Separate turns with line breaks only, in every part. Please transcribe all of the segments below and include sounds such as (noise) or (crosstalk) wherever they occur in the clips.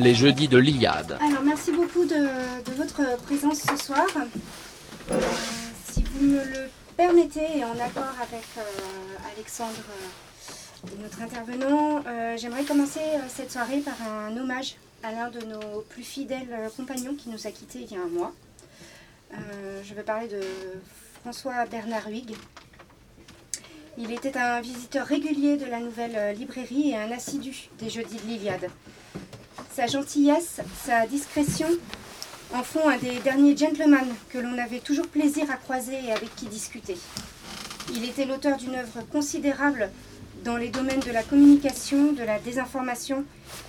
les jeudis de l'Iliade.
Alors merci beaucoup de, votre présence ce soir. Euh, si vous me le permettez et en accord avec euh, Alexandre, euh, notre intervenant, j'aimerais commencer cette soirée par un hommage à l'un de nos plus fidèles compagnons qui nous a quittés il y a un mois. Je veux parler de François Bernard Huyghe. Il était un visiteur régulier de la nouvelle librairie et un assidu des jeudis de l'Iliade. Sa gentillesse, sa discrétion en font un des derniers gentlemen que l'on avait toujours plaisir à croiser et avec qui discuter. Il était l'auteur d'une œuvre considérable dans les domaines de la communication, de la désinformation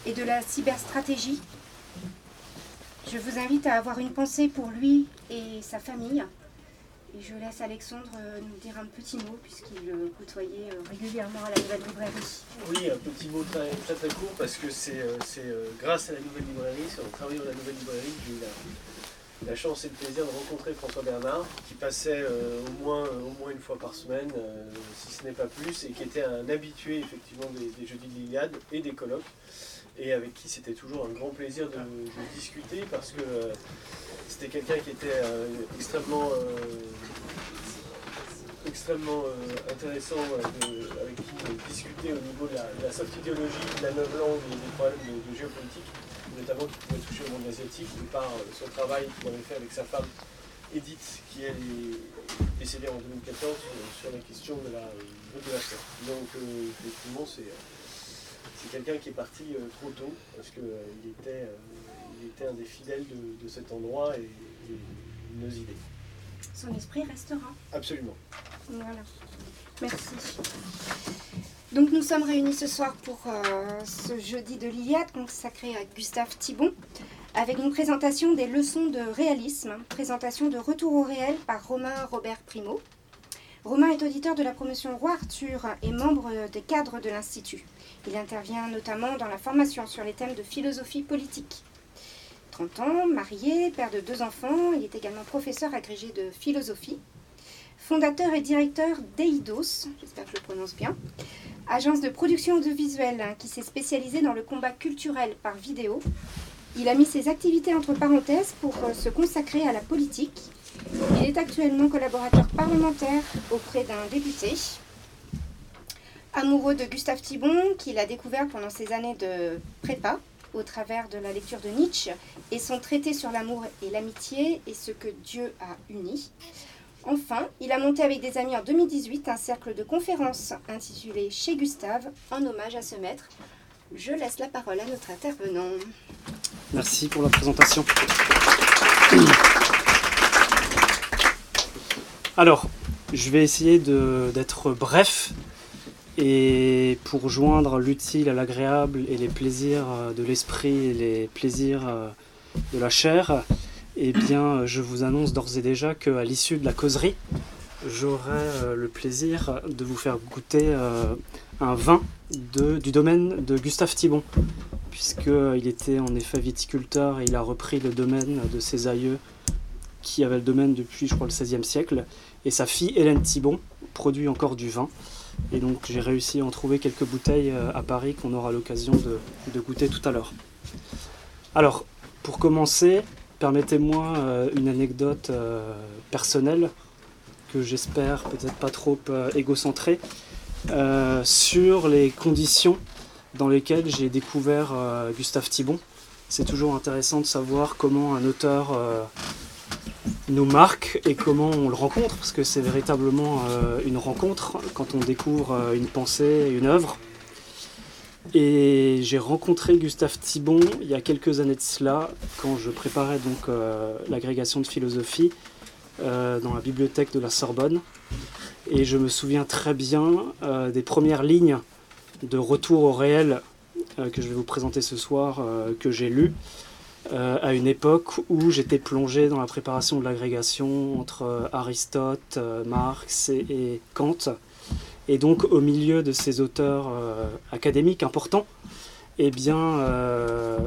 et de la cyberstratégie. Je vous invite à avoir une pensée pour lui et sa famille. Et je laisse Alexandre euh, nous dire un petit mot puisqu'il le côtoyait euh, régulièrement à la nouvelle librairie.
Oui, un petit mot très très, court parce que c'est euh, euh, grâce à la nouvelle librairie, c'est en travaillant à la nouvelle librairie que j'ai eu la, chance et le plaisir de rencontrer François Bernard, qui passait euh, au, moins, au moins une fois par semaine, euh, si ce n'est pas plus, et qui était un habitué effectivement des, jeudis de l'Iliade et des colloques, et avec qui c'était toujours un grand plaisir de, discuter parce que euh, c'était quelqu'un qui était euh, extrêmement euh, extrêmement euh, intéressant avec qui discuter au niveau de la, de soft idéologie, de la neuve langue et des problèmes de, géopolitique, notamment qui pouvaient toucher au monde asiatique, de par son travail qu'il avait fait avec sa femme Edith, qui elle est décédée en 2014 euh, sur la question de la, de. Donc effectivement c'est quelqu'un qui est parti trop tôt parce qu'il était, il était un des fidèles de, de cet endroit et, et de nos idées.
Son esprit restera.
Absolument.
Voilà. Merci. Donc nous sommes réunis ce soir pour euh, ce jeudi de l'Iliade consacré à Gustave Thibon avec une présentation des leçons de réalisme, présentation de Retour au réel par Romain Robert Primo. Romain est auditeur de la promotion Roi Arthur et membre des cadres de l'Institut. Il intervient notamment dans la formation sur les thèmes de philosophie politique. 30 ans, marié, père de deux enfants, il est également professeur agrégé de philosophie fondateur et directeur d'EIDOS, j'espère que je le prononce bien, agence de production audiovisuelle hein, qui s'est spécialisée dans le combat culturel par vidéo. Il a mis ses activités entre parenthèses pour euh, se consacrer à la politique. Il est actuellement collaborateur parlementaire auprès d'un député. Amoureux de Gustave Thibon, qu'il a découvert pendant ses années de prépa au travers de la lecture de Nietzsche et son traité sur l'amour et l'amitié et ce que Dieu a uni. Enfin, il a monté avec des amis en 2018 un cercle de conférences intitulé Chez Gustave, en hommage à ce maître. Je laisse la parole à notre intervenant.
Merci pour la présentation. Alors, je vais essayer d'être bref et pour joindre l'utile à l'agréable et les plaisirs euh, de l'esprit et les plaisirs euh, de la chair, eh bien, je vous annonce d'ores et déjà qu'à l'issue de la causerie, j'aurai euh, le plaisir de vous faire goûter euh, un vin du domaine de Gustave Thibon puisqu'il était en effet viticulteur et il a repris le domaine de ses aïeux qui avaient le domaine depuis, je crois, le XVIe siècle. Et sa fille, Hélène Thibon, produit encore du vin. Et donc j'ai réussi à en trouver quelques bouteilles euh, à Paris qu'on aura l'occasion de, goûter tout à l'heure. Alors, pour commencer, permettez-moi euh, une anecdote euh, personnelle que j'espère peut-être pas trop égocentrée sur les conditions dans lesquels j'ai découvert Gustave Thibon. C'est toujours intéressant de savoir comment un auteur nous marque et comment on le rencontre, parce que c'est véritablement euh, une rencontre quand on découvre euh, une pensée, une œuvre. Et j'ai rencontré Gustave Thibon il y a quelques années de cela, quand je préparais donc euh, l'agrégation de philosophie dans la bibliothèque de la Sorbonne. Et je me souviens très bien des premières lignes de Retour au réel que je vais vous présenter ce soir, que j'ai lu euh, à une époque où j'étais plongé dans la préparation de l'agrégation entre euh, Aristote, euh, Marx et, Kant. Et donc au milieu de ces auteurs académiques importants, eh bien,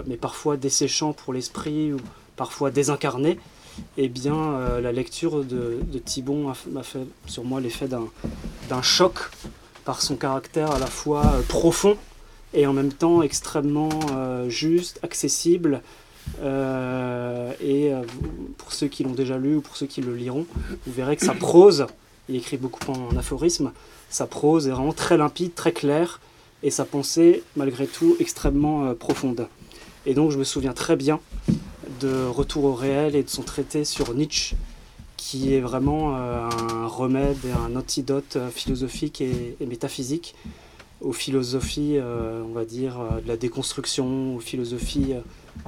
mais parfois desséchants pour l'esprit ou parfois désincarnés, eh bien, la lecture de, de Thibon m'a fait sur moi l'effet d'un choc par son caractère à la fois profond et en même temps extrêmement juste, accessible. Et pour ceux qui l'ont déjà lu ou pour ceux qui le liront, vous verrez que sa prose, il écrit beaucoup en aphorisme, sa prose est vraiment très limpide, très claire, et sa pensée, malgré tout, extrêmement profonde. Et donc je me souviens très bien de Retour au réel et de son traité sur Nietzsche, qui est vraiment euh, un remède et un antidote euh, philosophique et, métaphysique aux philosophies, euh, on va dire, de la déconstruction, aux philosophies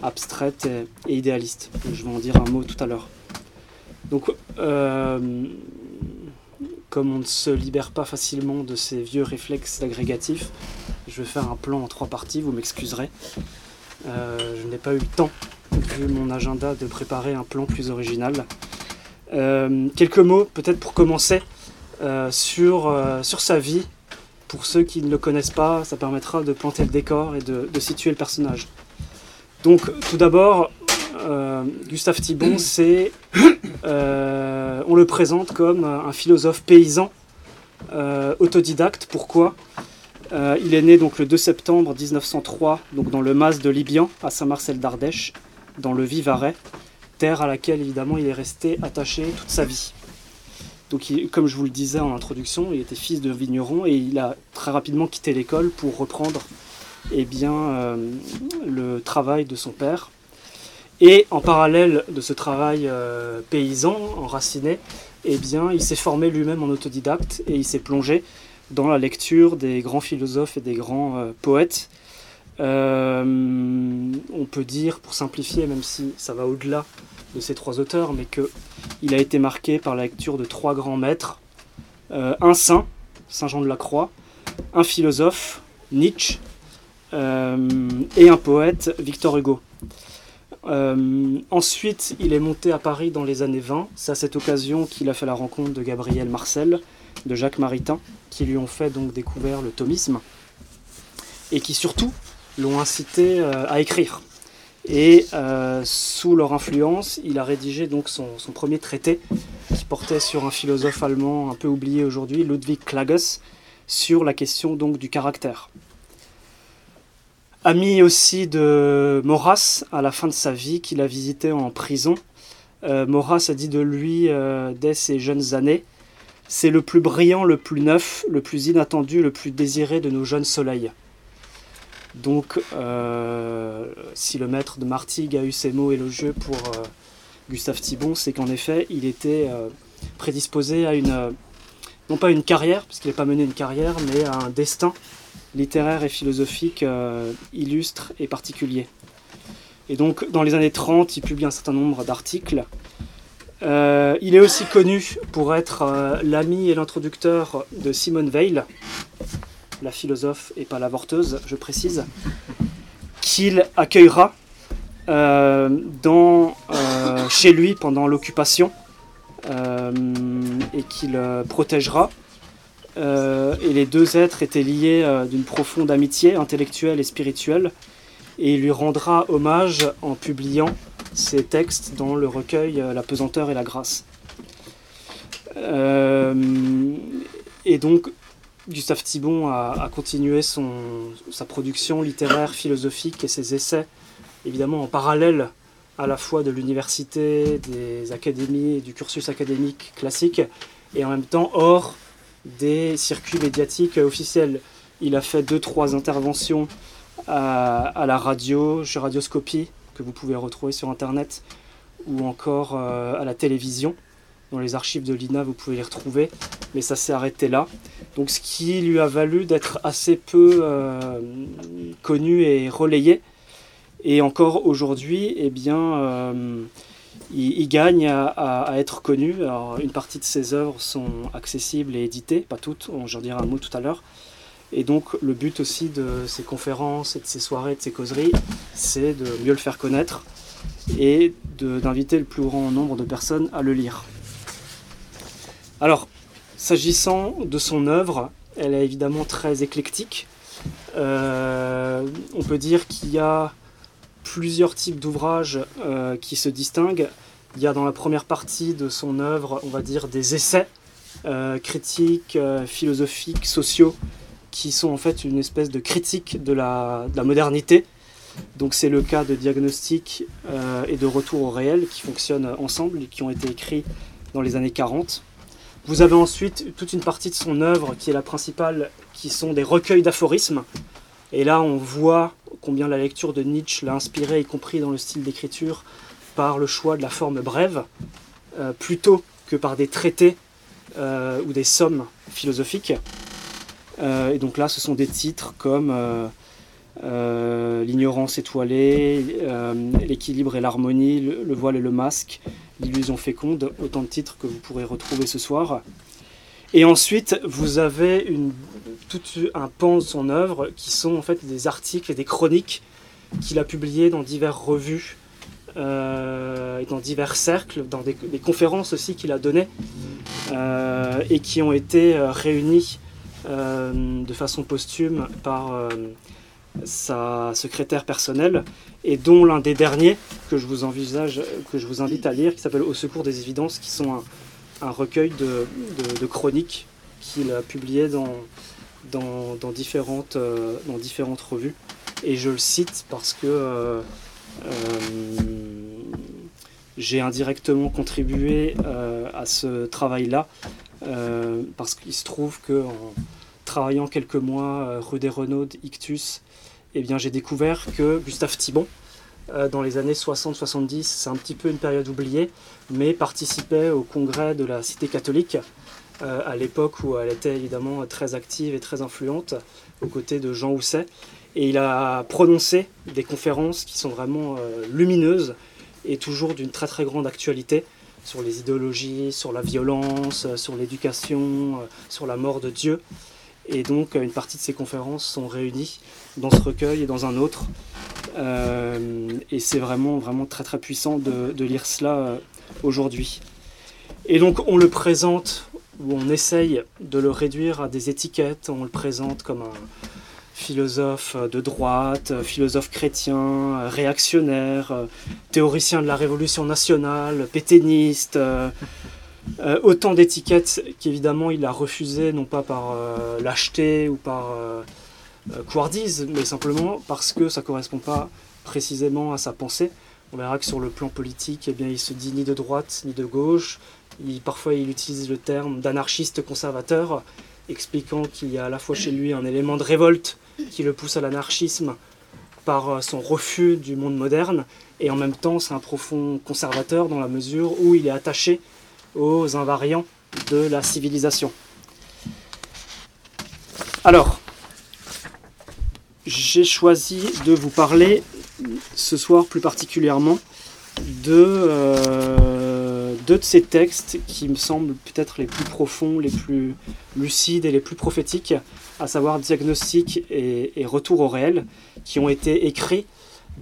abstraites et, idéalistes. Je vais en dire un mot tout à l'heure. Donc, comme on ne se libère pas facilement de ces vieux réflexes agrégatifs, je vais faire un plan en trois parties, vous m'excuserez. je n'ai pas eu le temps vu mon agenda, de préparer un plan plus original. Euh, quelques mots peut-être pour commencer euh, sur, euh, sur sa vie. Pour ceux qui ne le connaissent pas, ça permettra de planter le décor et de, situer le personnage. Donc tout d'abord, Gustave Thibon, (coughs) c'est, on le présente comme un philosophe paysan, autodidacte. Pourquoi? Il est né donc le 2 septembre 1903 donc dans le Mas de Libyan à Saint-Marcel d'Ardèche dans le Vivarais, terre à laquelle évidemment il est resté attaché toute sa vie. Donc comme je vous le disais en introduction, il était fils de vigneron et il a très rapidement quitté l'école pour reprendre eh bien, euh, le travail de son père. Et en parallèle de ce travail euh, paysan, enraciné, eh bien, il s'est formé lui-même en autodidacte et il s'est plongé dans la lecture des grands philosophes et des grands euh, poètes on peut dire, pour simplifier, même si ça va au-delà de ces trois auteurs, mais qu'il a été marqué par la lecture de trois grands maîtres, un saint, Saint Jean de la Croix, un philosophe, Nietzsche, et un poète, Victor Hugo. ensuite, il est monté à Paris dans les années 20. C'est à cette occasion qu'il a fait la rencontre de Gabriel Marcel, de Jacques Maritain, qui lui ont fait donc découvrir le thomisme, et qui surtout l'ont incité euh, à écrire. Et euh, sous leur influence, il a rédigé donc son, premier traité qui portait sur un philosophe allemand un peu oublié aujourd'hui, Ludwig Klages, sur la question donc du caractère. Ami aussi de Maurras à la fin de sa vie, qu'il a visité en prison. Euh, Maurras a dit de lui dès ses jeunes années C'est le plus brillant, le plus neuf, le plus inattendu, le plus désiré de nos jeunes soleils. Donc, euh, si le maître de Martigues a eu ces mots élogieux pour euh, Gustave Thibon, c'est qu'en effet, il était euh, prédisposé à une, non pas une carrière, puisqu'il n'a pas mené une carrière, mais à un destin littéraire et philosophique illustre et particulier. Et donc, dans les années 30, il publie un certain nombre d'articles. il est aussi connu pour être l'ami et l'introducteur de Simone Weil, la philosophe et pas l'avorteuse, je précise, qu'il accueillera euh, euh, chez lui pendant l'occupation euh, et qu'il protégera. Et les deux êtres étaient liés d'une profonde amitié intellectuelle et spirituelle, et il lui rendra hommage en publiant ses textes dans le recueil La pesanteur et la grâce. et donc Gustave Thibon a, continué son, sa production littéraire, philosophique et ses essais, évidemment en parallèle à la fois de l'université, des académies du cursus académique classique, et en même temps hors des circuits médiatiques officiels. Il a fait deux, trois interventions à, la radio, chez Radioscopie, que vous pouvez retrouver sur Internet, ou encore euh, à la télévision. Dans les archives de l'INA, vous pouvez les retrouver, mais ça s'est arrêté là. Donc ce qui lui a valu d'être assez peu euh, connu et relayé. Et encore aujourd'hui, eh bien, il, gagne à, être connu. Une partie de ses œuvres sont accessibles et éditées, pas toutes, j'en dirai un mot tout à l'heure. Et donc le but aussi de ces conférences et de ces soirées, de ces causeries, c'est de mieux le faire connaître et d'inviter le plus grand nombre de personnes à le lire. Alors, s'agissant de son œuvre, elle est évidemment très éclectique. Euh, on peut dire qu'il y a plusieurs types d'ouvrages euh, qui se distinguent. Il y a dans la première partie de son œuvre, on va dire, des essais euh, critiques, philosophiques, sociaux, qui sont en fait une espèce de critique de la, de la modernité. Donc c'est le cas de Diagnostic euh, et de Retour au réel qui fonctionnent ensemble et qui ont été écrits dans les années 40. Vous avez ensuite toute une partie de son œuvre qui est la principale, qui sont des recueils d'aphorismes. Et là, on voit combien la lecture de Nietzsche l'a inspiré, y compris dans le style d'écriture, par le choix de la forme brève, euh, plutôt que par des traités euh, ou des sommes philosophiques. Euh, et donc là, ce sont des titres comme L'ignorance étoilée, L'équilibre et l'harmonie, le, voile et le masque, L'illusion féconde, autant de titres que vous pourrez retrouver ce soir. Et ensuite, vous avez tout un pan de son œuvre qui sont en fait des articles et des chroniques qu'il a publiés dans diverses revues euh, et dans divers cercles, dans des, conférences aussi qu'il a données euh, et qui ont été euh, réunies de façon posthume par sa secrétaire personnelle et dont l'un des derniers que je vous envisage, que je vous invite à lire, qui s'appelle Au secours des évidences, qui sont un, recueil de, chroniques qu'il a publié dans, dans, différentes, euh, dans différentes revues. Et je le cite parce que euh, euh, j'ai indirectement contribué à ce travail-là, parce qu'il se trouve qu'en travaillant quelques mois rue des Renaud Ictus, eh j'ai découvert que Gustave Thibon, dans les années 60-70, c'est un petit peu une période oubliée, mais participait au congrès de la Cité catholique euh, à l'époque où elle était évidemment très active et très influente aux côtés de Jean Housset. Et il a prononcé des conférences qui sont vraiment euh, lumineuses et toujours d'une très très grande actualité sur les idéologies, sur la violence, euh, sur l'éducation, sur la mort de Dieu. Et donc une partie de ces conférences sont réunies dans ce recueil et dans un autre. et c'est vraiment, vraiment très très puissant de, de lire cela aujourd'hui. Et donc on le présente où on essaye de le réduire à des étiquettes, on le présente comme un philosophe de droite, philosophe chrétien, réactionnaire, théoricien de la Révolution nationale, pétainiste, euh, autant d'étiquettes qu'évidemment il a refusé, non pas par euh, lâcheté ou par euh, couardise, mais simplement parce que ça ne correspond pas précisément à sa pensée. On verra que sur le plan politique, eh bien, il se dit ni de droite ni de gauche, parfois, il utilise le terme d'anarchiste conservateur, expliquant qu'il y a à la fois chez lui un élément de révolte qui le pousse à l'anarchisme par son refus du monde moderne, et en même temps, c'est un profond conservateur dans la mesure où il est attaché aux invariants de la civilisation. Alors, j'ai choisi de vous parler ce soir plus particulièrement de euh, deux de ces textes qui me semblent peut-être les plus profonds, les plus lucides et les plus prophétiques, à savoir Diagnostic et, Retour au réel, qui ont été écrits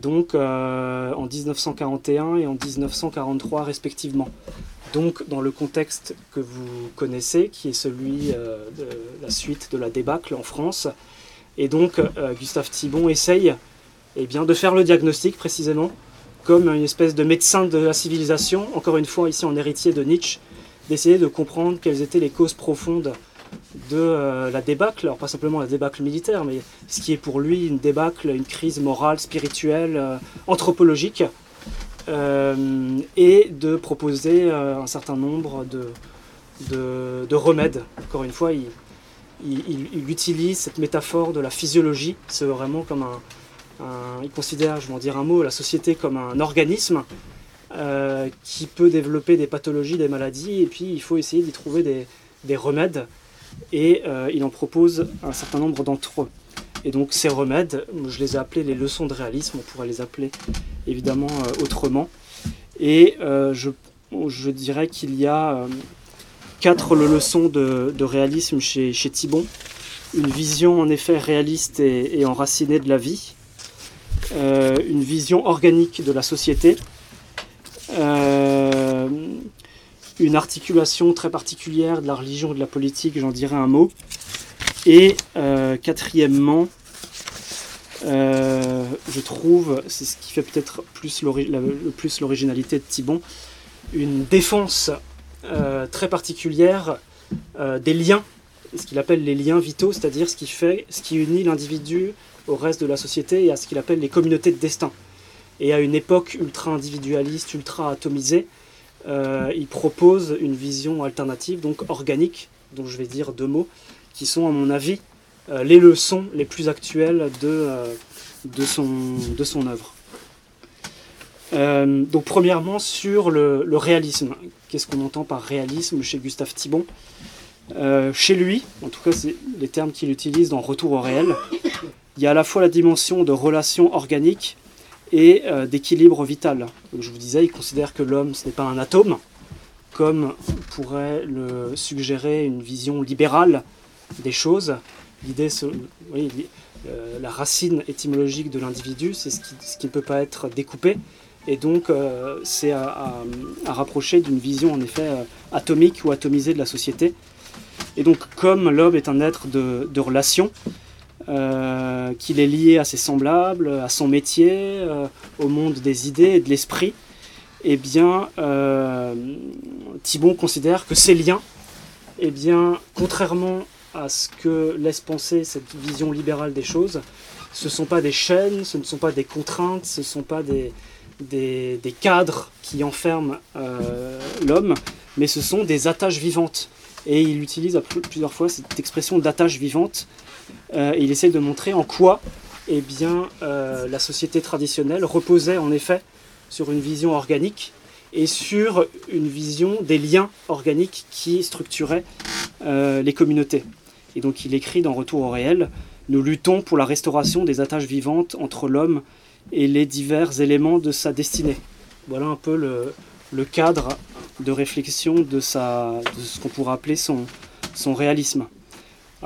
donc euh, en 1941 et en 1943 respectivement. Donc dans le contexte que vous connaissez, qui est celui euh, de la suite de la débâcle en France. Et donc euh, Gustave Thibon essaye eh bien, de faire le diagnostic précisément comme une espèce de médecin de la civilisation, encore une fois ici en héritier de Nietzsche, d'essayer de comprendre quelles étaient les causes profondes de euh, la débâcle, alors pas simplement la débâcle militaire, mais ce qui est pour lui une débâcle, une crise morale, spirituelle, anthropologique, et de proposer un certain nombre de, de, remèdes. Encore une fois, il, il, utilise cette métaphore de la physiologie, c'est vraiment comme un, il considère, je vais en dire un mot, la société comme un organisme euh, qui peut développer des pathologies, des maladies, et puis il faut essayer d'y trouver des, remèdes, et euh, il en propose un certain nombre d'entre eux. Et donc ces remèdes, je les ai appelés les leçons de réalisme, on pourrait les appeler évidemment euh, autrement. Et je, je, dirais qu'il y a quatre leçons de, réalisme chez, Thibon. Une vision en effet réaliste et, enracinée de la vie, euh, une vision organique de la société, euh, une articulation très particulière de la religion et de la politique, j'en dirai un mot. Et euh, quatrièmement, je trouve, c'est ce qui fait peut-être plus le plus l'originalité de Thibon, une défense très particulière des liens ce qu'il appelle les liens vitaux, c'est-à-dire ce qui fait, ce qui unit l'individu au reste de la société et à ce qu'il appelle les communautés de destin. Et à une époque ultra individualiste, ultra atomisée, euh, il propose une vision alternative, donc organique, dont je vais dire deux mots, qui sont à mon avis euh, les leçons les plus actuelles de, euh, de, son, de son œuvre. donc premièrement sur le, réalisme. Qu'est-ce qu'on entend par réalisme chez Gustave Thibon? Chez lui, en tout cas c'est les termes qu'il utilise dans Retour au réel, il y a à la fois la dimension de relation organique et euh, d'équilibre vital. Donc, je vous disais, il considère que l'homme, ce n'est pas un atome, comme pourrait le suggérer une vision libérale des choses. L'idée, euh, la racine étymologique de l'individu, c'est ce qui, ne peut pas être découpé. Et donc, euh, c'est à, rapprocher d'une vision en effet atomique ou atomisée de la société. Et donc, comme l'homme est un être de, de relation, euh, qu'il est lié à ses semblables, à son métier, euh, au monde des idées et de l'esprit, eh bien, euh, Thibon considère que ces liens, eh bien, contrairement à ce que laisse penser cette vision libérale des choses, ce ne sont pas des chaînes, ce ne sont pas des contraintes, ce ne sont pas des, cadres qui enferment l'homme, mais ce sont des attaches vivantes. Et il utilise plusieurs fois cette expression d'attache vivante euh, il essaie de montrer en quoi eh bien, euh, la société traditionnelle reposait en effet sur une vision organique et sur une vision des liens organiques qui structuraient euh, les communautés. Et donc il écrit dans Retour au réel, nous luttons pour la restauration des attaches vivantes entre l'homme et les divers éléments de sa destinée. Voilà un peu le, cadre de réflexion de, sa, de ce qu'on pourrait appeler son, son réalisme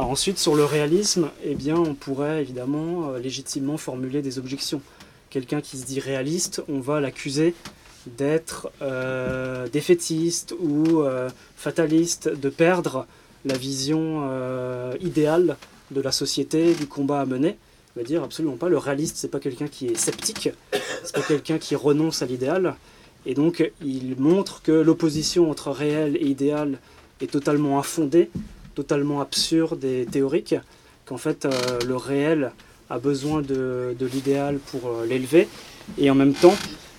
ensuite, sur le réalisme, eh bien, on pourrait évidemment euh, légitimement formuler des objections. Quelqu'un qui se dit réaliste, on va l'accuser d'être euh, défaitiste ou euh, fataliste, de perdre la vision idéale de la société, du combat à mener. On va dire absolument pas. Le réaliste, c'est pas quelqu'un qui est sceptique, c'est pas quelqu'un qui renonce à l'idéal. Et donc, il montre que l'opposition entre réel et idéal est totalement infondée totalement absurde et théorique, qu'en fait euh, le réel a besoin de, l'idéal pour euh, l'élever, et en même temps,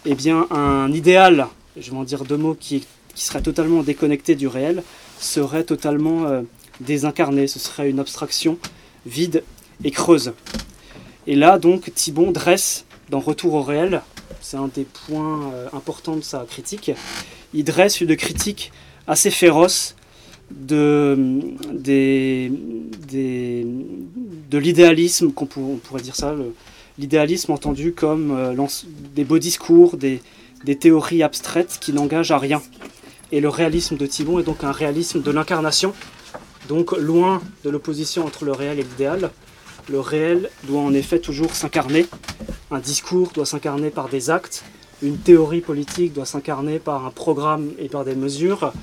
eh bien, un idéal, je vais en dire deux mots, qui, qui serait totalement déconnecté du réel, serait totalement euh, désincarné, ce serait une abstraction vide et creuse. Et là, donc, Thibon dresse, dans Retour au réel, c'est un des points importants de sa critique, il dresse une critique assez féroce de, de l'idéalisme, qu'on pourrait dire ça, l'idéalisme entendu comme euh, des beaux discours, des théories abstraites qui n'engagent à rien. Et le réalisme de Thibon est donc un réalisme de l'incarnation, donc loin de l'opposition entre le réel et l'idéal. Le réel doit en effet toujours s'incarner, un discours doit s'incarner par des actes, une théorie politique doit s'incarner par un programme et par des mesures,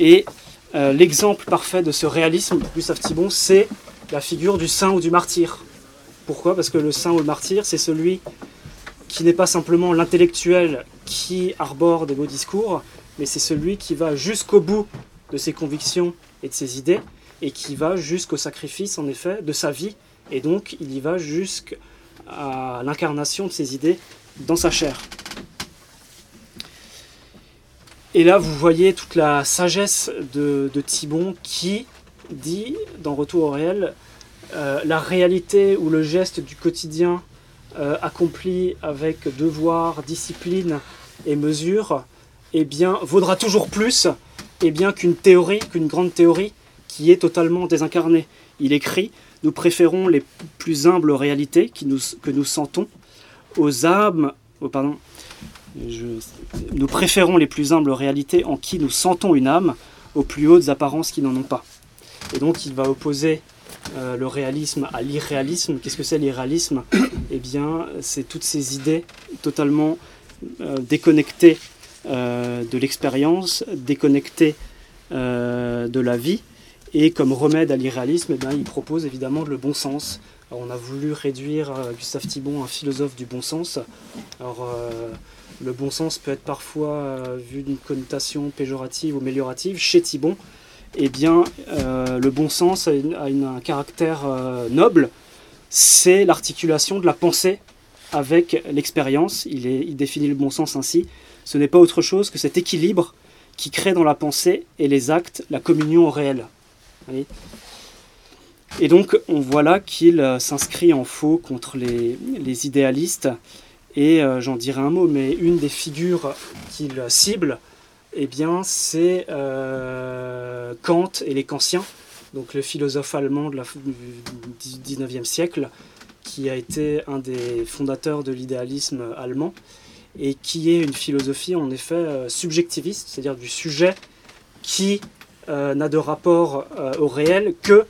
et euh, l'exemple parfait de ce réalisme, Gustave Thibon, c'est la figure du saint ou du martyr. Pourquoi? Parce que le saint ou le martyr, c'est celui qui n'est pas simplement l'intellectuel qui arbore des beaux discours, mais c'est celui qui va jusqu'au bout de ses convictions et de ses idées, et qui va jusqu'au sacrifice, en effet, de sa vie, et donc il y va jusqu'à l'incarnation de ses idées dans sa chair. Et là, vous voyez toute la sagesse de, Thibon qui dit, dans Retour au réel, euh, la réalité ou le geste du quotidien euh, accompli avec devoir, discipline et mesure, eh bien, vaudra toujours plus eh bien, qu'une théorie, qu'une grande théorie qui est totalement désincarnée. Il écrit Nous préférons les plus humbles réalités qui nous, que nous sentons aux âmes, oh, pardon, nous préférons les plus humbles réalités en qui nous sentons une âme aux plus hautes apparences qui n'en ont pas. Et donc il va opposer euh, le réalisme à l'irréalisme. Qu'est-ce que c'est l'irréalisme? Eh bien, c'est toutes ces idées totalement euh, déconnectées de l'expérience, déconnectées de la vie. Et comme remède à l'irréalisme, eh il propose évidemment le bon sens. on a voulu réduire Gustave Thibon, un philosophe du bon sens. Alors, le bon sens peut être parfois euh, vu d'une connotation péjorative ou améliorative. Chez Thibon, eh bien, euh, le bon sens a, un caractère euh, noble. C'est l'articulation de la pensée avec l'expérience. Il définit le bon sens ainsi. Ce n'est pas autre chose que cet équilibre qui crée dans la pensée et les actes la communion au réel. Et donc, on voit là qu'il euh, s'inscrit en faux contre les, idéalistes. Et j'en dirai un mot, mais une des figures qu'il cible, eh bien, c'est euh, Kant et les Kantiens, donc le philosophe allemand du 19e siècle, qui a été un des fondateurs de l'idéalisme allemand, et qui est une philosophie en effet euh, subjectiviste, c'est-à-dire du sujet qui euh, n'a de rapport au réel que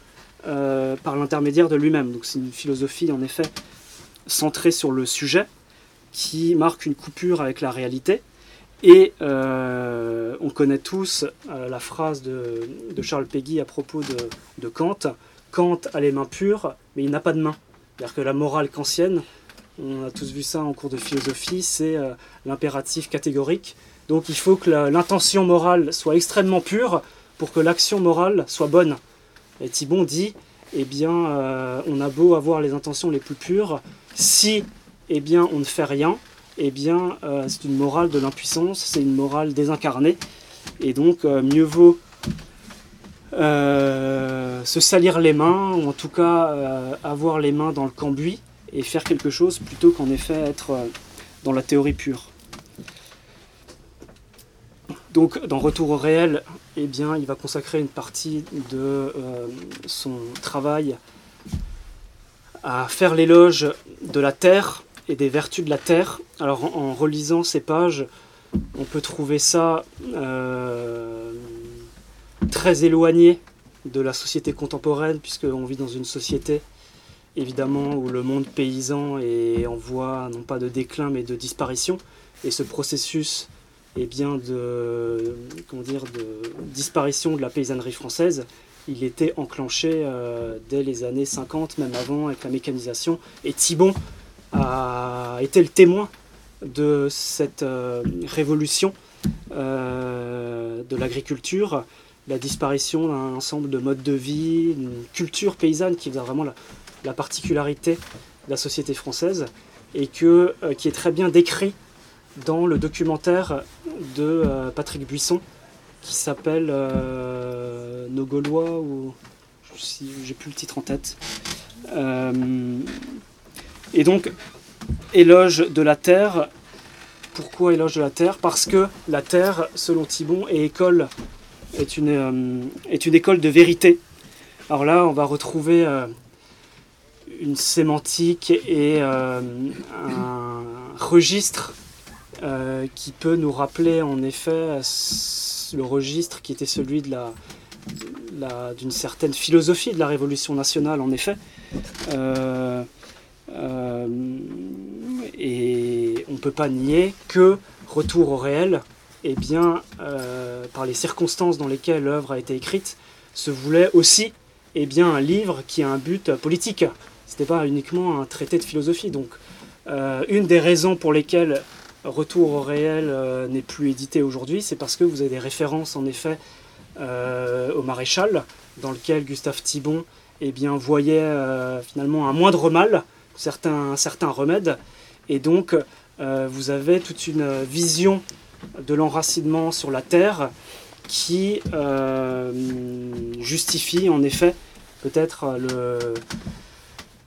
par l'intermédiaire de lui-même. Donc c'est une philosophie en effet centrée sur le sujet, qui marque une coupure avec la réalité, et euh, on connaît tous euh, la phrase de, Charles Péguy à propos de, Kant. Kant a les mains pures, mais il n'a pas de mains. C'est-à-dire que la morale kantienne, on a tous vu ça en cours de philosophie, c'est euh, l'impératif catégorique. Donc il faut que l'intention morale soit extrêmement pure pour que l'action morale soit bonne. Et Thibon dit, eh bien, on a beau avoir les intentions les plus pures, si eh bien, on ne fait rien, eh bien, euh, c'est une morale de l'impuissance, c'est une morale désincarnée. Et donc, euh, mieux vaut euh, se salir les mains, ou en tout cas avoir les mains dans le cambouis et faire quelque chose plutôt qu'en effet être dans la théorie pure. Donc, dans Retour au réel, eh bien, il va consacrer une partie de son travail à faire l'éloge de la terre et des vertus de la terre. Alors en, relisant ces pages, on peut trouver ça euh, très éloigné de la société contemporaine, puisqu'on vit dans une société évidemment où le monde paysan est en voie non pas de déclin mais de disparition. Et ce processus est bien de, comment dire, de disparition de la paysannerie française, il était enclenché euh, dès les années 50, même avant, avec la mécanisation. Et Thibon a été le témoin de cette euh, révolution euh, de l'agriculture, la disparition d'un ensemble de modes de vie, une culture paysanne qui faisait vraiment la, particularité de la société française et euh, qui est très bien décrit dans le documentaire de Patrick Buisson qui s'appelle Nos Gaulois ou j'ai plus le titre en tête. Et donc, éloge de la terre. Pourquoi éloge de la terre? Parce que la terre, selon Thibon, est, école, est, une, euh, est une école de vérité. Alors là, on va retrouver euh, une sémantique et euh, un registre qui peut nous rappeler en effet le registre qui était celui de la, d'une certaine philosophie de la Révolution nationale, en effet. Euh, et on ne peut pas nier que Retour au réel, eh bien, euh, par les circonstances dans lesquelles l'œuvre a été écrite, se voulait aussi eh bien, un livre qui a un but politique. Ce n'était pas uniquement un traité de philosophie. Donc, euh, une des raisons pour lesquelles Retour au réel n'est plus édité aujourd'hui, c'est parce que vous avez des références en effet au maréchal, dans lequel Gustave Thibon eh bien, voyait finalement un moindre mal certains, certains remèdes. Et donc, euh, vous avez toute une vision de l'enracinement sur la terre qui euh, justifie en effet peut-être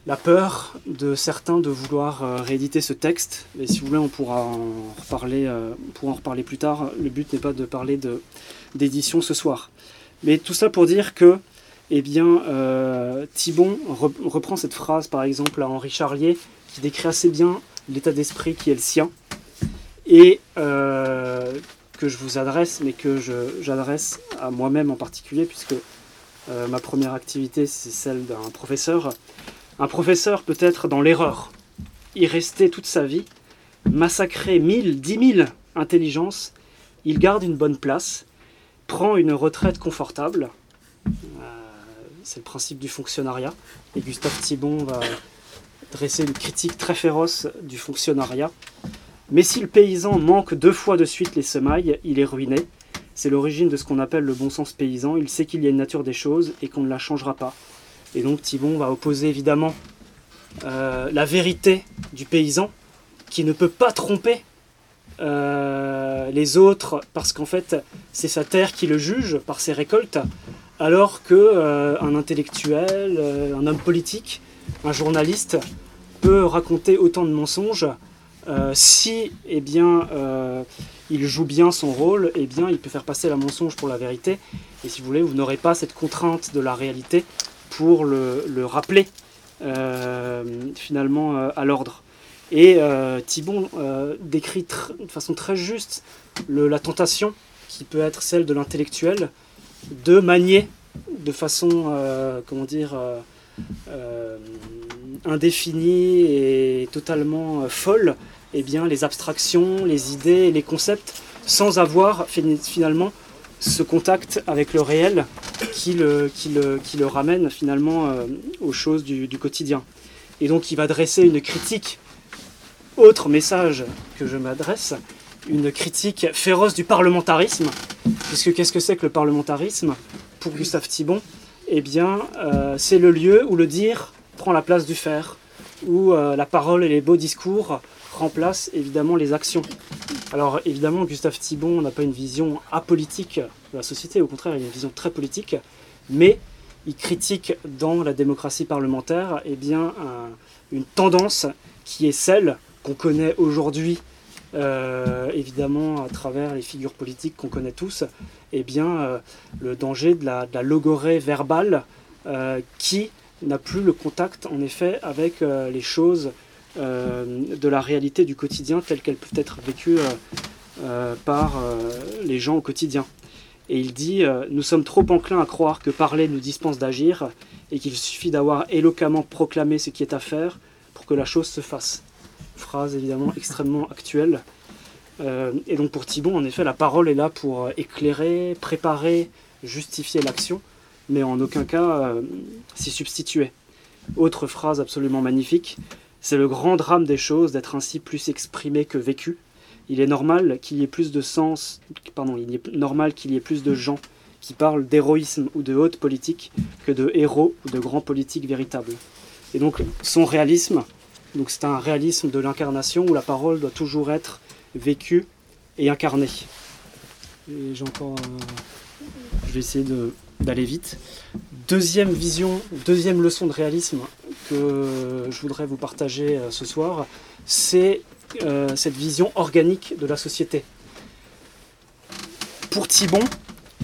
la peur de certains de vouloir euh, rééditer ce texte. Et si vous voulez, on pourra en reparler, en reparler plus tard. Le but n'est pas de parler d'édition ce soir. Mais tout ça pour dire que eh bien, euh, Thibon reprend cette phrase, par exemple, à Henri Charlier, qui décrit assez bien l'état d'esprit qui est le sien, et euh, que je vous adresse, mais que j'adresse à moi-même en particulier, puisque euh, ma première activité, c'est celle d'un professeur. Un professeur peut être dans l'erreur, y rester toute sa vie, massacrer mille, dix mille intelligences, il garde une bonne place, prend une retraite confortable, c'est le principe du fonctionnariat. Et Gustave Thibon va dresser une critique très féroce du fonctionnariat. Mais si le paysan manque deux fois de suite les semailles, il est ruiné. c'est l'origine de ce qu'on appelle le bon sens paysan. Il sait qu'il y a une nature des choses et qu'on ne la changera pas. Et donc Thibon va opposer évidemment euh, la vérité du paysan qui ne peut pas tromper euh, les autres parce qu'en fait c'est sa terre qui le juge par ses récoltes alors que euh, un intellectuel, un homme politique, un journaliste peut raconter autant de mensonges si eh bien, il joue bien son rôle, eh bien, il peut faire passer la mensonge pour la vérité. Et si vous voulez, vous n'aurez pas cette contrainte de la réalité pour le rappeler euh, finalement euh, à l'ordre. Et euh, Thibon décrit de façon très juste la tentation qui peut être celle de l'intellectuel de manier de façon, comment dire, indéfinie et totalement folle eh bien, les abstractions, les idées, les concepts, sans avoir finalement ce contact avec le réel qui le, qui le, qui le ramène finalement euh, aux choses du, quotidien. Et donc il va dresser une critique, autre message que je m'adresse, une critique féroce du parlementarisme, puisque qu'est-ce que c'est que le parlementarisme? Pour Gustave Thibon, eh bien euh, c'est le lieu où le dire prend la place du faire, où euh, la parole et les beaux discours remplacent évidemment les actions. Alors évidemment, Gustave Thibon n'a pas une vision apolitique de la société, au contraire, il a une vision très politique, mais il critique dans la démocratie parlementaire eh bien, une tendance qui est celle qu'on connaît aujourd'hui, euh, évidemment à travers les figures politiques qu'on connaît tous, eh bien, euh, le danger de la, logorée verbale euh, qui n'a plus le contact en effet avec les choses de la réalité du quotidien telle qu'elle peut être vécue euh, euh, par les gens au quotidien. Et il dit Nous sommes trop enclins à croire que parler nous dispense d'agir et qu'il suffit d'avoir éloquemment proclamé ce qui est à faire pour que la chose se fasse. Phrase évidemment extrêmement actuelle. et donc pour Thibon, en effet, la parole est là pour éclairer, préparer, justifier l'action, mais en aucun cas s'y substituer. Autre phrase absolument magnifique c'est le grand drame des choses d'être ainsi plus exprimé que vécu. Il est normal qu'il y ait plus de sens, pardon, il est normal qu'il y ait plus de gens qui parlent d'héroïsme ou de haute politique que de héros ou de grands politiques véritables. Et donc son réalisme, donc c'est un réalisme de l'incarnation où la parole doit toujours être vécue et incarnée. J'ai encore, je vais essayer d'aller vite. Deuxième vision, deuxième leçon de réalisme que je voudrais vous partager euh, ce soir, c'est euh, cette vision organique de la société. Pour Thibon,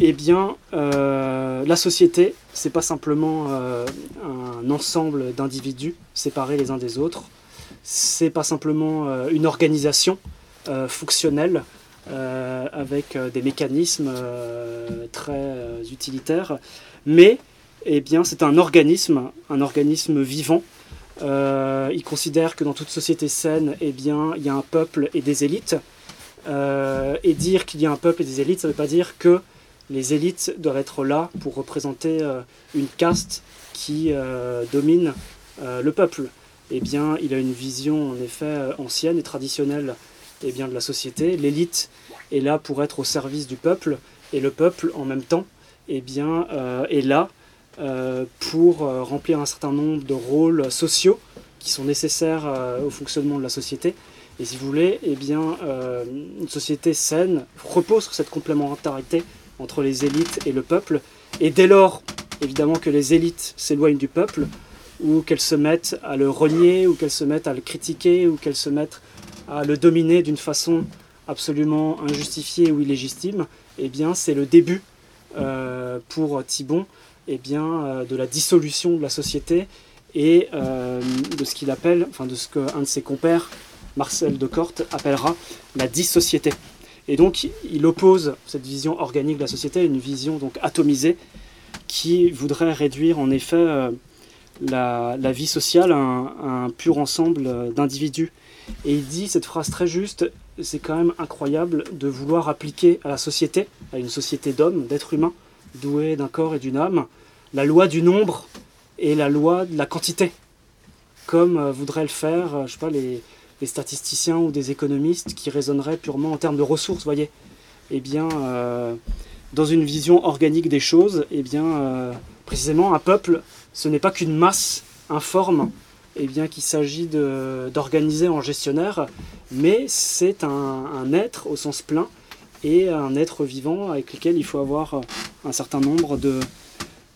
eh bien, euh, la société, c'est pas simplement un ensemble d'individus séparés les uns des autres, c'est pas simplement une organisation fonctionnelle avec des mécanismes très utilitaires, mais eh bien, c'est un organisme, un organisme vivant. Euh, il considère que dans toute société saine, eh bien, il y a un peuple et des élites. Euh, et dire qu'il y a un peuple et des élites, ça ne veut pas dire que les élites doivent être là pour représenter euh, une caste qui domine le peuple. Eh bien, il a une vision en effet ancienne et traditionnelle eh bien, de la société. L'élite est là pour être au service du peuple, et le peuple, en même temps, eh bien, est là pour euh, remplir un certain nombre de rôles sociaux qui sont nécessaires euh, au fonctionnement de la société. Et si vous voulez, eh bien, une société saine repose sur cette complémentarité entre les élites et le peuple. Et dès lors, évidemment, que les élites s'éloignent du peuple, ou qu'elles se mettent à le renier, ou qu'elles se mettent à le critiquer, ou qu'elles se mettent à le dominer d'une façon absolument injustifiée ou illégitime, eh bien, c'est le début pour Thibon eh bien, euh, de la dissolution de la société et euh, de ce qu'il appelle, enfin de ce qu'un de ses compères, Marcel de Corte, appellera la dissociété. Et donc il oppose cette vision organique de la société à une vision donc atomisée qui voudrait réduire en effet euh, la, vie sociale à un, pur ensemble d'individus. Et il dit cette phrase très juste, c'est quand même incroyable de vouloir appliquer à la société, à une société d'hommes, d'êtres humains, doués d'un corps et d'une âme, la loi du nombre et la loi de la quantité, comme euh, voudraient le faire, euh, je sais pas, les, statisticiens ou des économistes qui raisonneraient purement en termes de ressources, voyez. eh bien, dans une vision organique des choses, eh bien, précisément, un peuple, ce n'est pas qu'une masse informe eh bien, qu'il s'agit d'organiser en gestionnaire, mais c'est un, être au sens plein et un être vivant avec lequel il faut avoir un certain nombre de,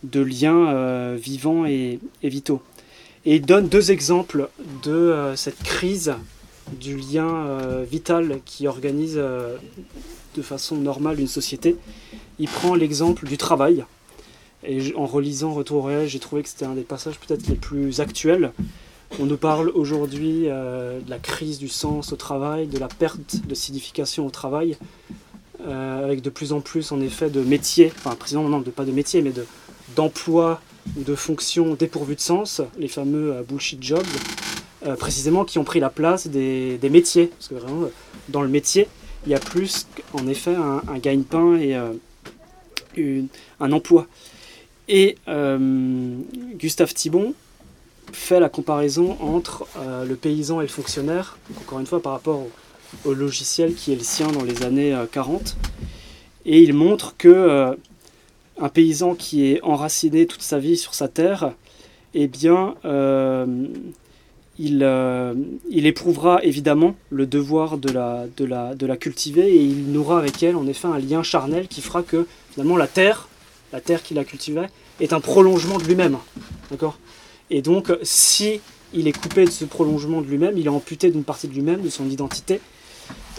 de liens euh, vivants et, vitaux. Et il donne deux exemples de euh, cette crise du lien euh, vital qui organise de façon normale une société. Il prend l'exemple du travail. Et en relisant Retour au réel, j'ai trouvé que c'était un des passages peut-être les plus actuels. On nous parle aujourd'hui de la crise du sens au travail, de la perte de signification au travail, avec de plus en plus en effet de métiers, enfin précisément non, de, pas de métiers, mais de, d'emplois ou de fonctions dépourvues de sens, les fameux euh, bullshit jobs, euh, précisément qui ont pris la place des, métiers. Parce que vraiment, dans le métier, il y a plus en effet un, gagne-pain et euh, un emploi. Et Gustave Thibon fait la comparaison entre le paysan et le fonctionnaire, encore une fois par rapport au, au, logiciel qui est le sien dans les années 40. Et il montre que un paysan qui est enraciné toute sa vie sur sa terre, eh bien, euh, il, euh, éprouvera évidemment le devoir de la, cultiver et il n'aura avec elle en effet un lien charnel qui fera que finalement la terre, la terre qu'il a cultivée, est un prolongement de lui-même. D'accord? Et donc, si il est coupé de ce prolongement de lui-même, il est amputé d'une partie de lui-même, de son identité.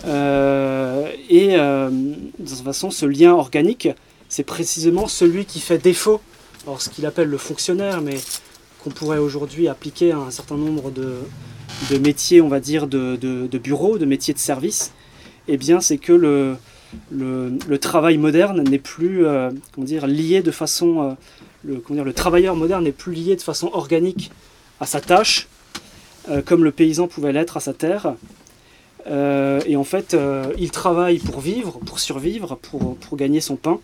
Euh, et de toute façon, ce lien organique c'est précisément celui qui fait défaut, alors ce qu'il appelle le fonctionnaire, mais qu'on pourrait aujourd'hui appliquer à un certain nombre de, métiers, on va dire, de, bureaux, de métiers de service, eh bien c'est que le, travail moderne n'est plus euh, comment lié de façon... Euh, le, travailleur moderne n'est plus lié de façon organique à sa tâche, euh, comme le paysan pouvait l'être à sa terre. Et en fait, il travaille pour vivre, pour survivre, pour, gagner son pain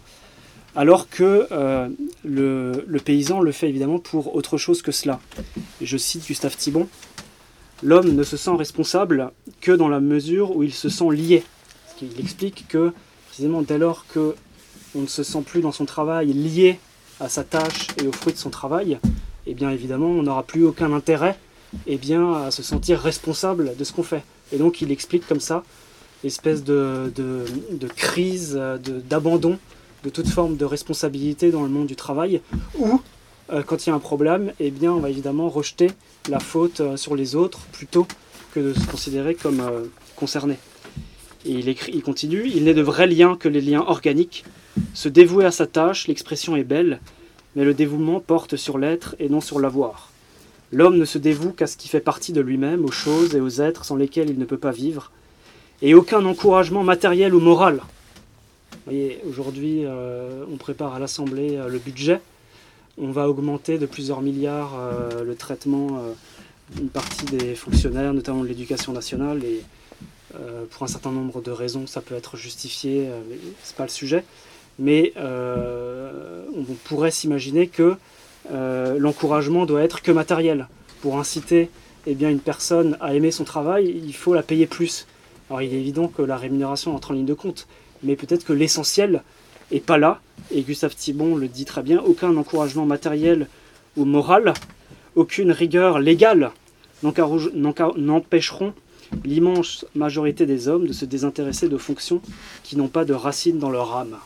alors que euh, le, paysan le fait évidemment pour autre chose que cela. je cite Gustave Thibon, L'homme ne se sent responsable que dans la mesure où il se sent lié. Il explique que, précisément dès lors que on ne se sent plus dans son travail lié à sa tâche et aux fruits de son travail, eh bien évidemment on n'aura plus aucun intérêt eh à se sentir responsable de ce qu'on fait. Et donc il explique comme ça l'espèce de, de crise, d'abandon de toute forme de responsabilité dans le monde du travail, ou euh, quand il y a un problème, eh bien, on va évidemment rejeter la faute euh, sur les autres plutôt que de se considérer comme euh, concerné. Et il, écrit, il continue, il n'est de vrais liens que les liens organiques. Se dévouer à sa tâche, l'expression est belle, mais le dévouement porte sur l'être et non sur l'avoir. L'homme ne se dévoue qu'à ce qui fait partie de lui-même, aux choses et aux êtres sans lesquels il ne peut pas vivre, et aucun encouragement matériel ou moral aujourd'hui, euh, on prépare à l'Assemblée euh, le budget. On va augmenter de plusieurs milliards euh, le traitement d'une partie des fonctionnaires, notamment de l'éducation nationale. Et pour un certain nombre de raisons, ça peut être justifié, mais ce n'est pas le sujet. Mais on pourrait s'imaginer que l'encouragement doit être que matériel. Pour inciter eh bien, une personne à aimer son travail, il faut la payer plus. Alors il est évident que la rémunération entre en ligne de compte, mais peut-être que l'essentiel est pas là. Et Gustave Thibon le dit très bien, aucun encouragement matériel ou moral, aucune rigueur légale n'empêcheront l'immense majorité des hommes de se désintéresser de fonctions qui n'ont pas de racines dans leur âme.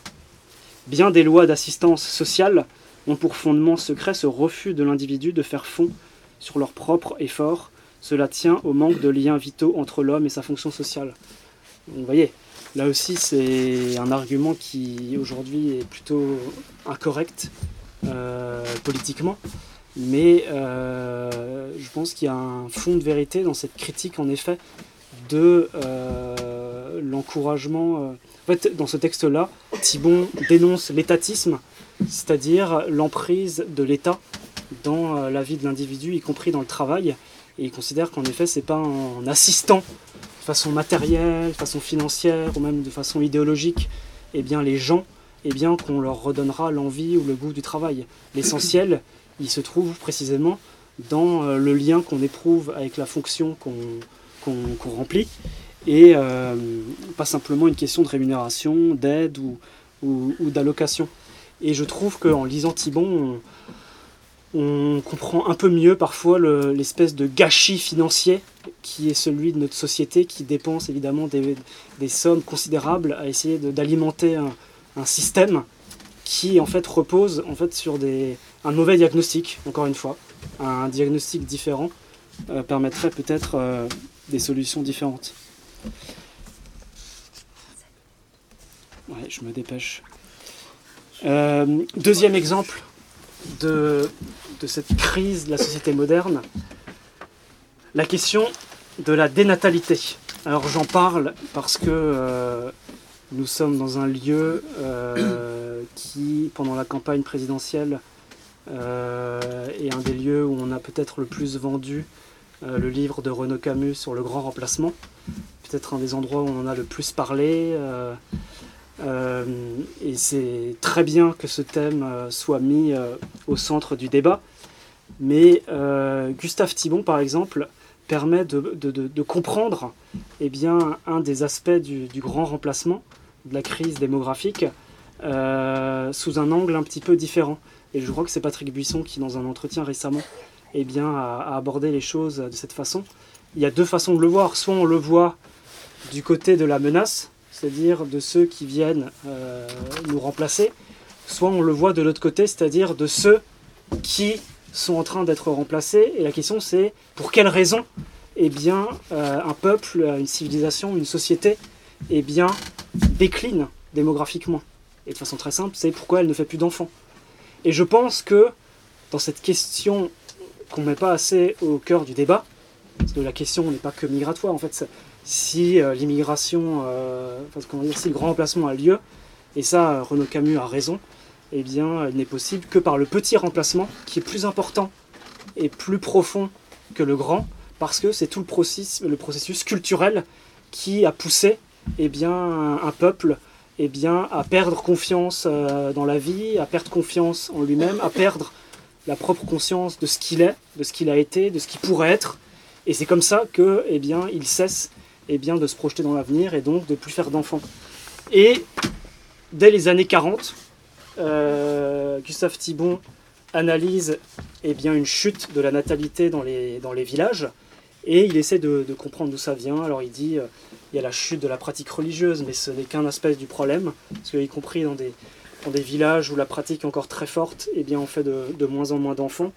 Bien des lois d'assistance sociale ont pour fondement secret ce refus de l'individu de faire fond sur leur propre effort. Cela tient au manque de liens vitaux entre l'homme et sa fonction sociale. Vous voyez, Là aussi, c'est un argument qui aujourd'hui est plutôt incorrect euh, politiquement, mais euh, je pense qu'il y a un fond de vérité dans cette critique, en effet, de euh, l'encouragement. En fait, dans ce texte-là, Thibon dénonce l'étatisme, c'est-à-dire l'emprise de l'État dans la vie de l'individu, y compris dans le travail, et il considère qu'en effet, c'est pas en assistant de façon matérielle, de façon financière ou même de façon idéologique, eh bien les gens, eh bien qu'on leur redonnera l'envie ou le goût du travail. L'essentiel, il se trouve précisément dans euh, le lien qu'on éprouve avec la fonction qu'on remplit et pas simplement une question de rémunération, d'aide ou, d'allocation. Et je trouve qu'en lisant Thibon, on, comprend un peu mieux parfois l'espèce de gâchis financier qui est celui de notre société, qui dépense évidemment des, sommes considérables à essayer d'alimenter un, système qui en fait repose en fait sur des, un mauvais diagnostic, encore une fois. Un diagnostic différent euh, permettrait peut-être euh, des solutions différentes. Ouais, je me dépêche. Euh, deuxième exemple de, de cette crise de la société moderne, la question de la dénatalité. Alors j'en parle parce que nous sommes dans un lieu qui, pendant la campagne présidentielle, euh, et un des lieux où on a peut-être le plus vendu euh, le livre de Renaud Camus sur le grand remplacement. Peut-être un des endroits où on en a le plus parlé. Euh, et c'est très bien que ce thème soit mis au centre du débat. Mais Gustave Thibon, par exemple, permet de, comprendre eh bien, un des aspects du, grand remplacement, de la crise démographique, sous un angle un petit peu différent. Et je crois que c'est Patrick Buisson qui, dans un entretien récemment, eh bien, a, abordé les choses de cette façon. Il y a deux façons de le voir. Soit on le voit du côté de la menace, c'est-à-dire de ceux qui viennent euh, nous remplacer, soit on le voit de l'autre côté, c'est-à-dire de ceux qui sont en train d'être remplacés. Et la question c'est pour quelles raisons eh bien, euh, un peuple, une civilisation, une société eh bien, décline démographiquement. Et de façon très simple, c'est pourquoi elle ne fait plus d'enfants. Et je pense que dans cette question qu'on ne met pas assez au cœur du débat, parce que la question n'est pas que migratoire, en fait, si euh, l'immigration, euh, dire, si le grand remplacement a lieu, et ça, Renaud Camus a raison, eh bien, il n'est possible que par le petit remplacement, qui est plus important et plus profond que le grand, parce que c'est tout le processus, culturel qui a poussé eh bien, un peuple eh bien, à perdre confiance euh, dans la vie, à perdre confiance en lui-même, à perdre la propre conscience de ce qu'il est, de ce qu'il a été, de ce qu'il pourrait être. Et c'est comme ça que, eh bien, il cesse eh bien, de se projeter dans l'avenir et donc de plus faire d'enfants. Et dès les années 40, euh, Gustave Thibon analyse eh bien, une chute de la natalité dans les, dans les villages et il essaie de, comprendre d'où ça vient. Alors il dit euh, il y a la chute de la pratique religieuse, mais ce n'est qu'un aspect du problème, parce que y compris dans des, dans des villages où la pratique est encore très forte, eh bien on fait de, moins en moins d'enfants.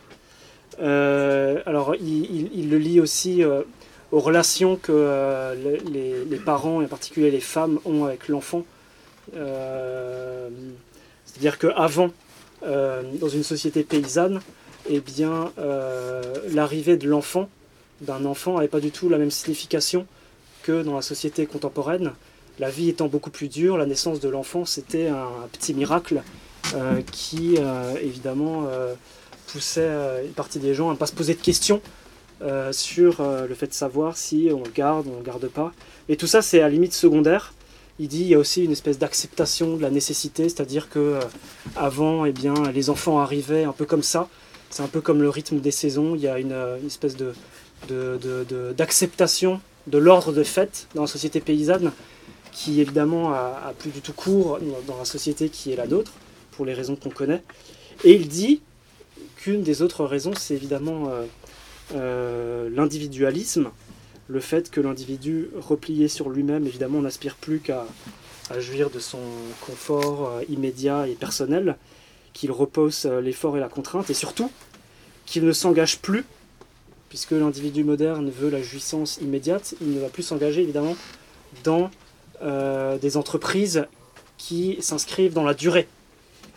Euh, alors il, le lit aussi aux relations que les, les, parents, et en particulier les femmes, ont avec l'enfant. C'est-à-dire qu'avant, dans une société paysanne, eh bien l'arrivée de l'enfant d'un enfant n'avait pas du tout la même signification que dans la société contemporaine. La vie étant beaucoup plus dure, la naissance de l'enfant c'était un petit miracle euh, qui euh, évidemment euh, poussait une partie des gens à ne pas se poser de questions sur le fait de savoir si on le garde on le garde pas. Et tout ça c'est à limite secondaire. Il dit il y a aussi une espèce d'acceptation de la nécessité, c'est-à-dire que avant, eh bien, les enfants arrivaient un peu comme ça. C'est un peu comme le rythme des saisons. Il y a une espèce de, d'acceptation de, l'ordre de fait dans la société paysanne, qui évidemment a, plus du tout cours dans la société qui est la nôtre, pour les raisons qu'on connaît. Et il dit qu'une des autres raisons, c'est évidemment euh, euh, l'individualisme, le fait que l'individu replié sur lui-même, évidemment, n'aspire plus qu'à jouir de son confort euh, immédiat et personnel, qu'il repose l'effort et la contrainte, et surtout qu'il ne s'engage plus puisque l'individu moderne veut la jouissance immédiate, il ne va plus s'engager évidemment dans euh, des entreprises qui s'inscrivent dans la durée.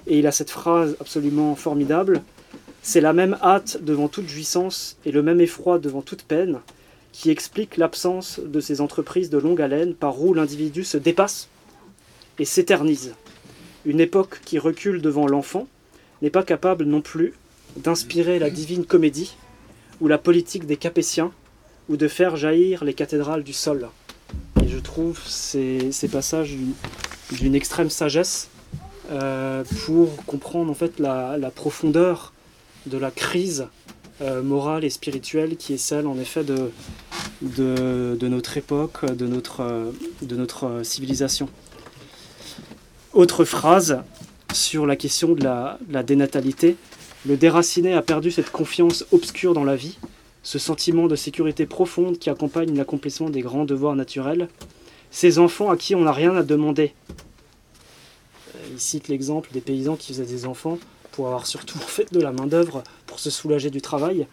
Et il a cette phrase absolument formidable, c'est la même hâte devant toute jouissance et le même effroi devant toute peine qui explique l'absence de ces entreprises de longue haleine par où l'individu se dépasse et s'éternise. Une époque qui recule devant l'enfant n'est pas capable non plus d'inspirer la divine comédie ou la politique des Capétiens, ou de faire jaillir les cathédrales du sol. Et je trouve ces, passages d'une extrême sagesse euh, pour comprendre en fait la, profondeur de la crise euh, morale et spirituelle qui est celle en effet de, notre époque, de notre, de notre civilisation. Autre phrase sur la question de la, la dénatalité. Le déraciné a perdu cette confiance obscure dans la vie, ce sentiment de sécurité profonde qui accompagne l'accomplissement des grands devoirs naturels. Ces enfants à qui on n'a rien à demander. Euh, Il cite l'exemple des paysans qui faisaient des enfants avoir surtout (laughs) en fait de la main-d'œuvre pour se soulager du travail.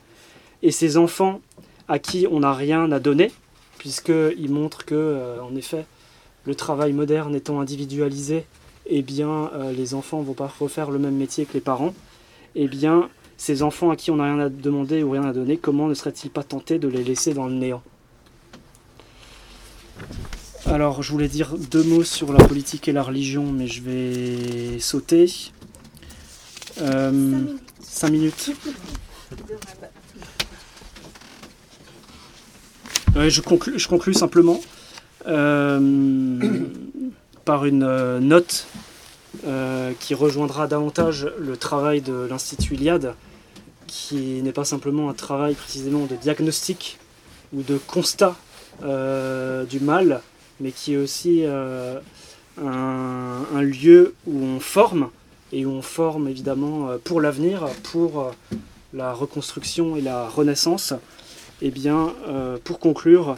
Et ces enfants à qui on n'a rien à donner, puisqu'il montre que, euh, en effet, le travail moderne étant individualisé, eh bien, euh, les enfants ne vont pas refaire le même métier que les parents. Eh bien, ces enfants à qui on n'a rien à demander ou rien à donner, comment ne serait-il pas tenté de les laisser dans le néant? Alors, je voulais dire deux mots sur la politique et la religion, mais je vais sauter. Euh,
Cinq minutes.
Ouais, je, conclus simplement euh, par une euh, note euh, qui rejoindra davantage le travail de l'Institut Iliade, qui n'est pas simplement un travail précisément de diagnostic ou de constat du mal, mais qui est aussi un, un lieu où on forme, et où on forme évidemment euh, pour l'avenir, pour euh, la reconstruction et la renaissance. Eh bien, euh, pour conclure,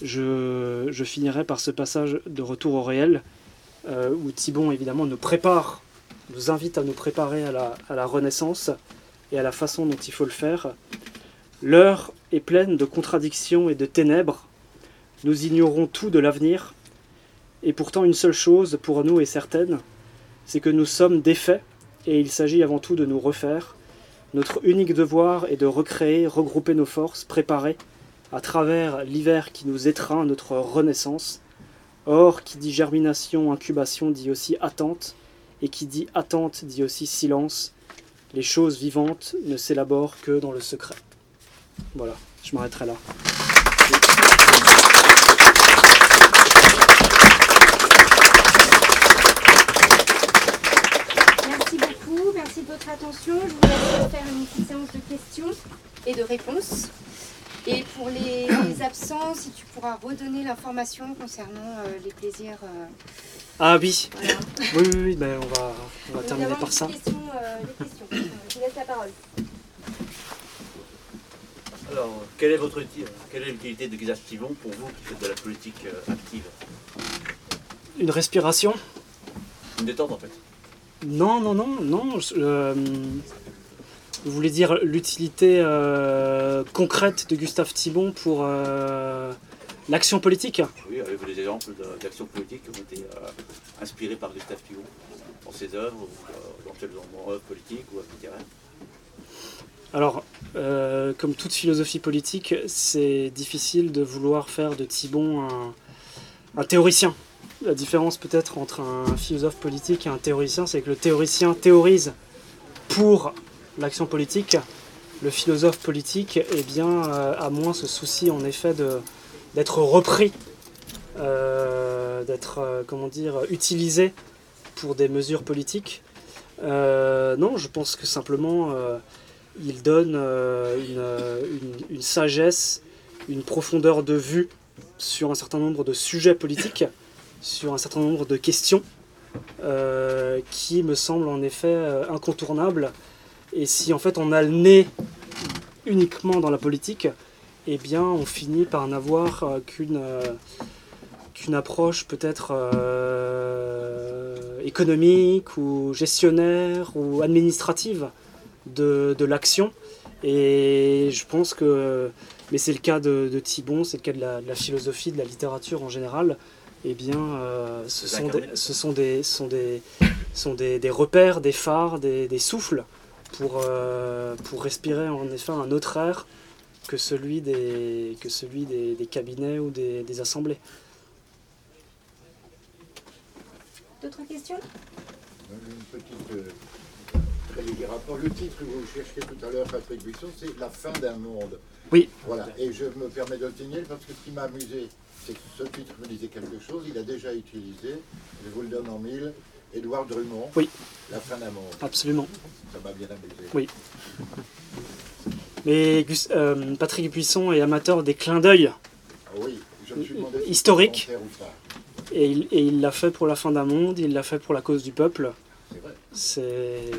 je, finirai par ce passage de retour au réel, où Thibon évidemment nous prépare, nous invite à nous préparer à la renaissance et à la façon dont il faut le faire. L'heure est pleine de contradictions et de ténèbres. Nous ignorons tout de l'avenir. Et pourtant, une seule chose pour nous est certaine, c'est que nous sommes défaits et il s'agit avant tout de nous refaire. Notre unique devoir est de recréer, regrouper nos forces, préparer, à travers l'hiver qui nous étreint, notre renaissance. Or, qui dit germination, incubation, dit aussi attente, et qui dit attente dit aussi silence. Les choses vivantes ne s'élaborent que dans le secret. Voilà, je m'arrêterai là.
Merci beaucoup, merci de votre attention. Je vous laisse faire une petite séance de questions et de réponses. Et pour les, (coughs) les absents, si tu pourras redonner l'information concernant euh, les plaisirs. euh,
Ah oui,
voilà.
oui, oui, oui, ben on va, on va
Donc,
terminer
d'abord,
par ça.
les questions, euh, les questions. Je vous laisse la parole.
Alors, quelle est votre uti- quelle est l'utilité de Xavier Thibon pour vous qui faites de la politique euh, active?
Une respiration?
Une détente en fait.
Non, non, non, non. je- euh, vous voulez dire l'utilité euh, concrète de Gustave Thibon pour euh, l'action politique
Oui, avez-vous des exemples d'actions politiques qui ont été inspirées par Gustave Thibon dans ses œuvres, ou dans ses œuvres politiques ou littéraires
Alors, euh, comme toute philosophie politique, c'est difficile de vouloir faire de Thibon un, un théoricien. La différence peut-être entre un philosophe politique et un théoricien, c'est que le théoricien théorise pour l'action politique. Le philosophe politique, eh bien, euh, a moins ce souci en effet d'être repris, euh, d'être, euh, comment dire, utilisé pour des mesures politiques. Non, je pense que simplement il donne une- une sagesse, une profondeur de vue sur un certain nombre de sujets politiques, sur un certain nombre de questions, euh, qui me semblent en effet euh, incontournables. Et si en fait on a le nez uniquement dans la politique, eh bien on finit par n'avoir euh, qu'une qu'une approche peut-être économique ou gestionnaire ou administrative de, de l'action. Et je pense que, mais c'est le cas de, de Thibon, c'est le cas de la philosophie, de la littérature en général, eh bien, euh, ce, sont des, ce sont des, sont des, sont des, des repères, des phares, des, des souffles pour, euh, pour respirer en effet un autre air que celui des, que celui des, des cabinets ou des, des assemblées.
D'autres questions?
Une petite euh, très léger rapport. Le titre que vous cherchiez tout à l'heure, Patrick Buisson, c'est La fin d'un monde.
Oui.
Voilà. Et je me permets de le signaler parce que ce qui m'a amusé, ce titre me disait quelque chose. Il a déjà utilisé, je vous le donne en mille, Édouard Drummond.
Oui.
La fin d'un monde.
Absolument.
Ça m'a bien amusé.
Oui. Mais euh, Patrick Buisson est amateur des clins d'œil historique.
volontaire ou pas.
Et il et il l'a fait pour la fin d'un monde, il l'a fait pour la cause du peuple.
C'est vrai.
C'est.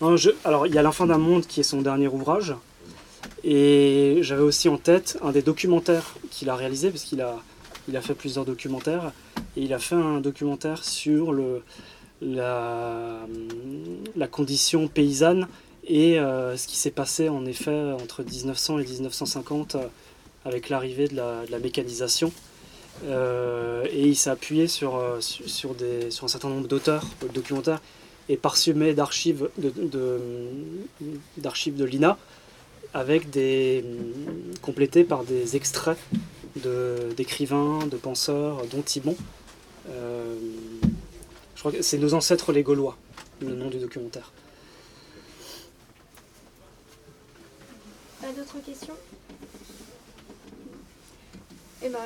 Non, je- Alors, il y a La fin d'un monde qui est son dernier ouvrage. Et j'avais aussi en tête un des documentaires qu'il a réalisé, parce qu'il a, il a fait plusieurs documentaires. Et il a fait un documentaire sur le, la, la condition paysanne et euh, ce qui s'est passé en effet entre 1900 et 1950 euh, avec l'arrivée de la, de mécanisation. Euh, et il s'est appuyé sur, sur, des, sur un certain nombre d'auteurs. Le documentaire est parsemé d'archives de, de, d'archives de l'INA, avec des, complétés par des extraits d'écrivains, de penseurs, dont Thibon. Euh, je crois que c'est Nos ancêtres les Gaulois, le nom du documentaire.
Pas d'autres questions? Eh ben.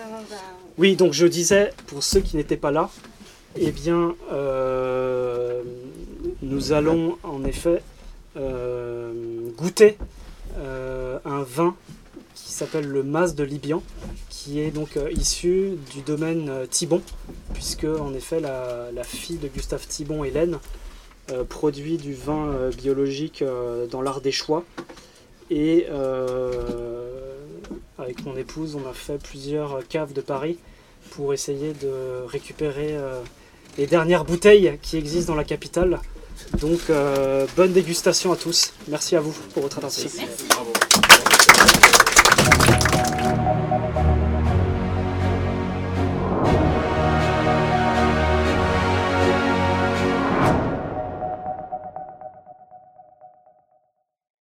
Oui, donc je disais, pour ceux qui n'étaient pas là, eh bien, euh, nous allons en effet euh, goûter un vin qui s'appelle le Mas de Libian, qui est donc euh, issu du domaine euh, Thibon, puisque en effet la, fille de Gustave Thibon, Hélène, euh, produit du vin euh, biologique euh, dans l'art des choix. Et euh, avec mon épouse, on a fait plusieurs caves de Paris pour essayer de récupérer euh, les dernières bouteilles qui existent dans la capitale. Donc, euh, bonne dégustation à tous. Merci à vous pour votre attention.
Bravo.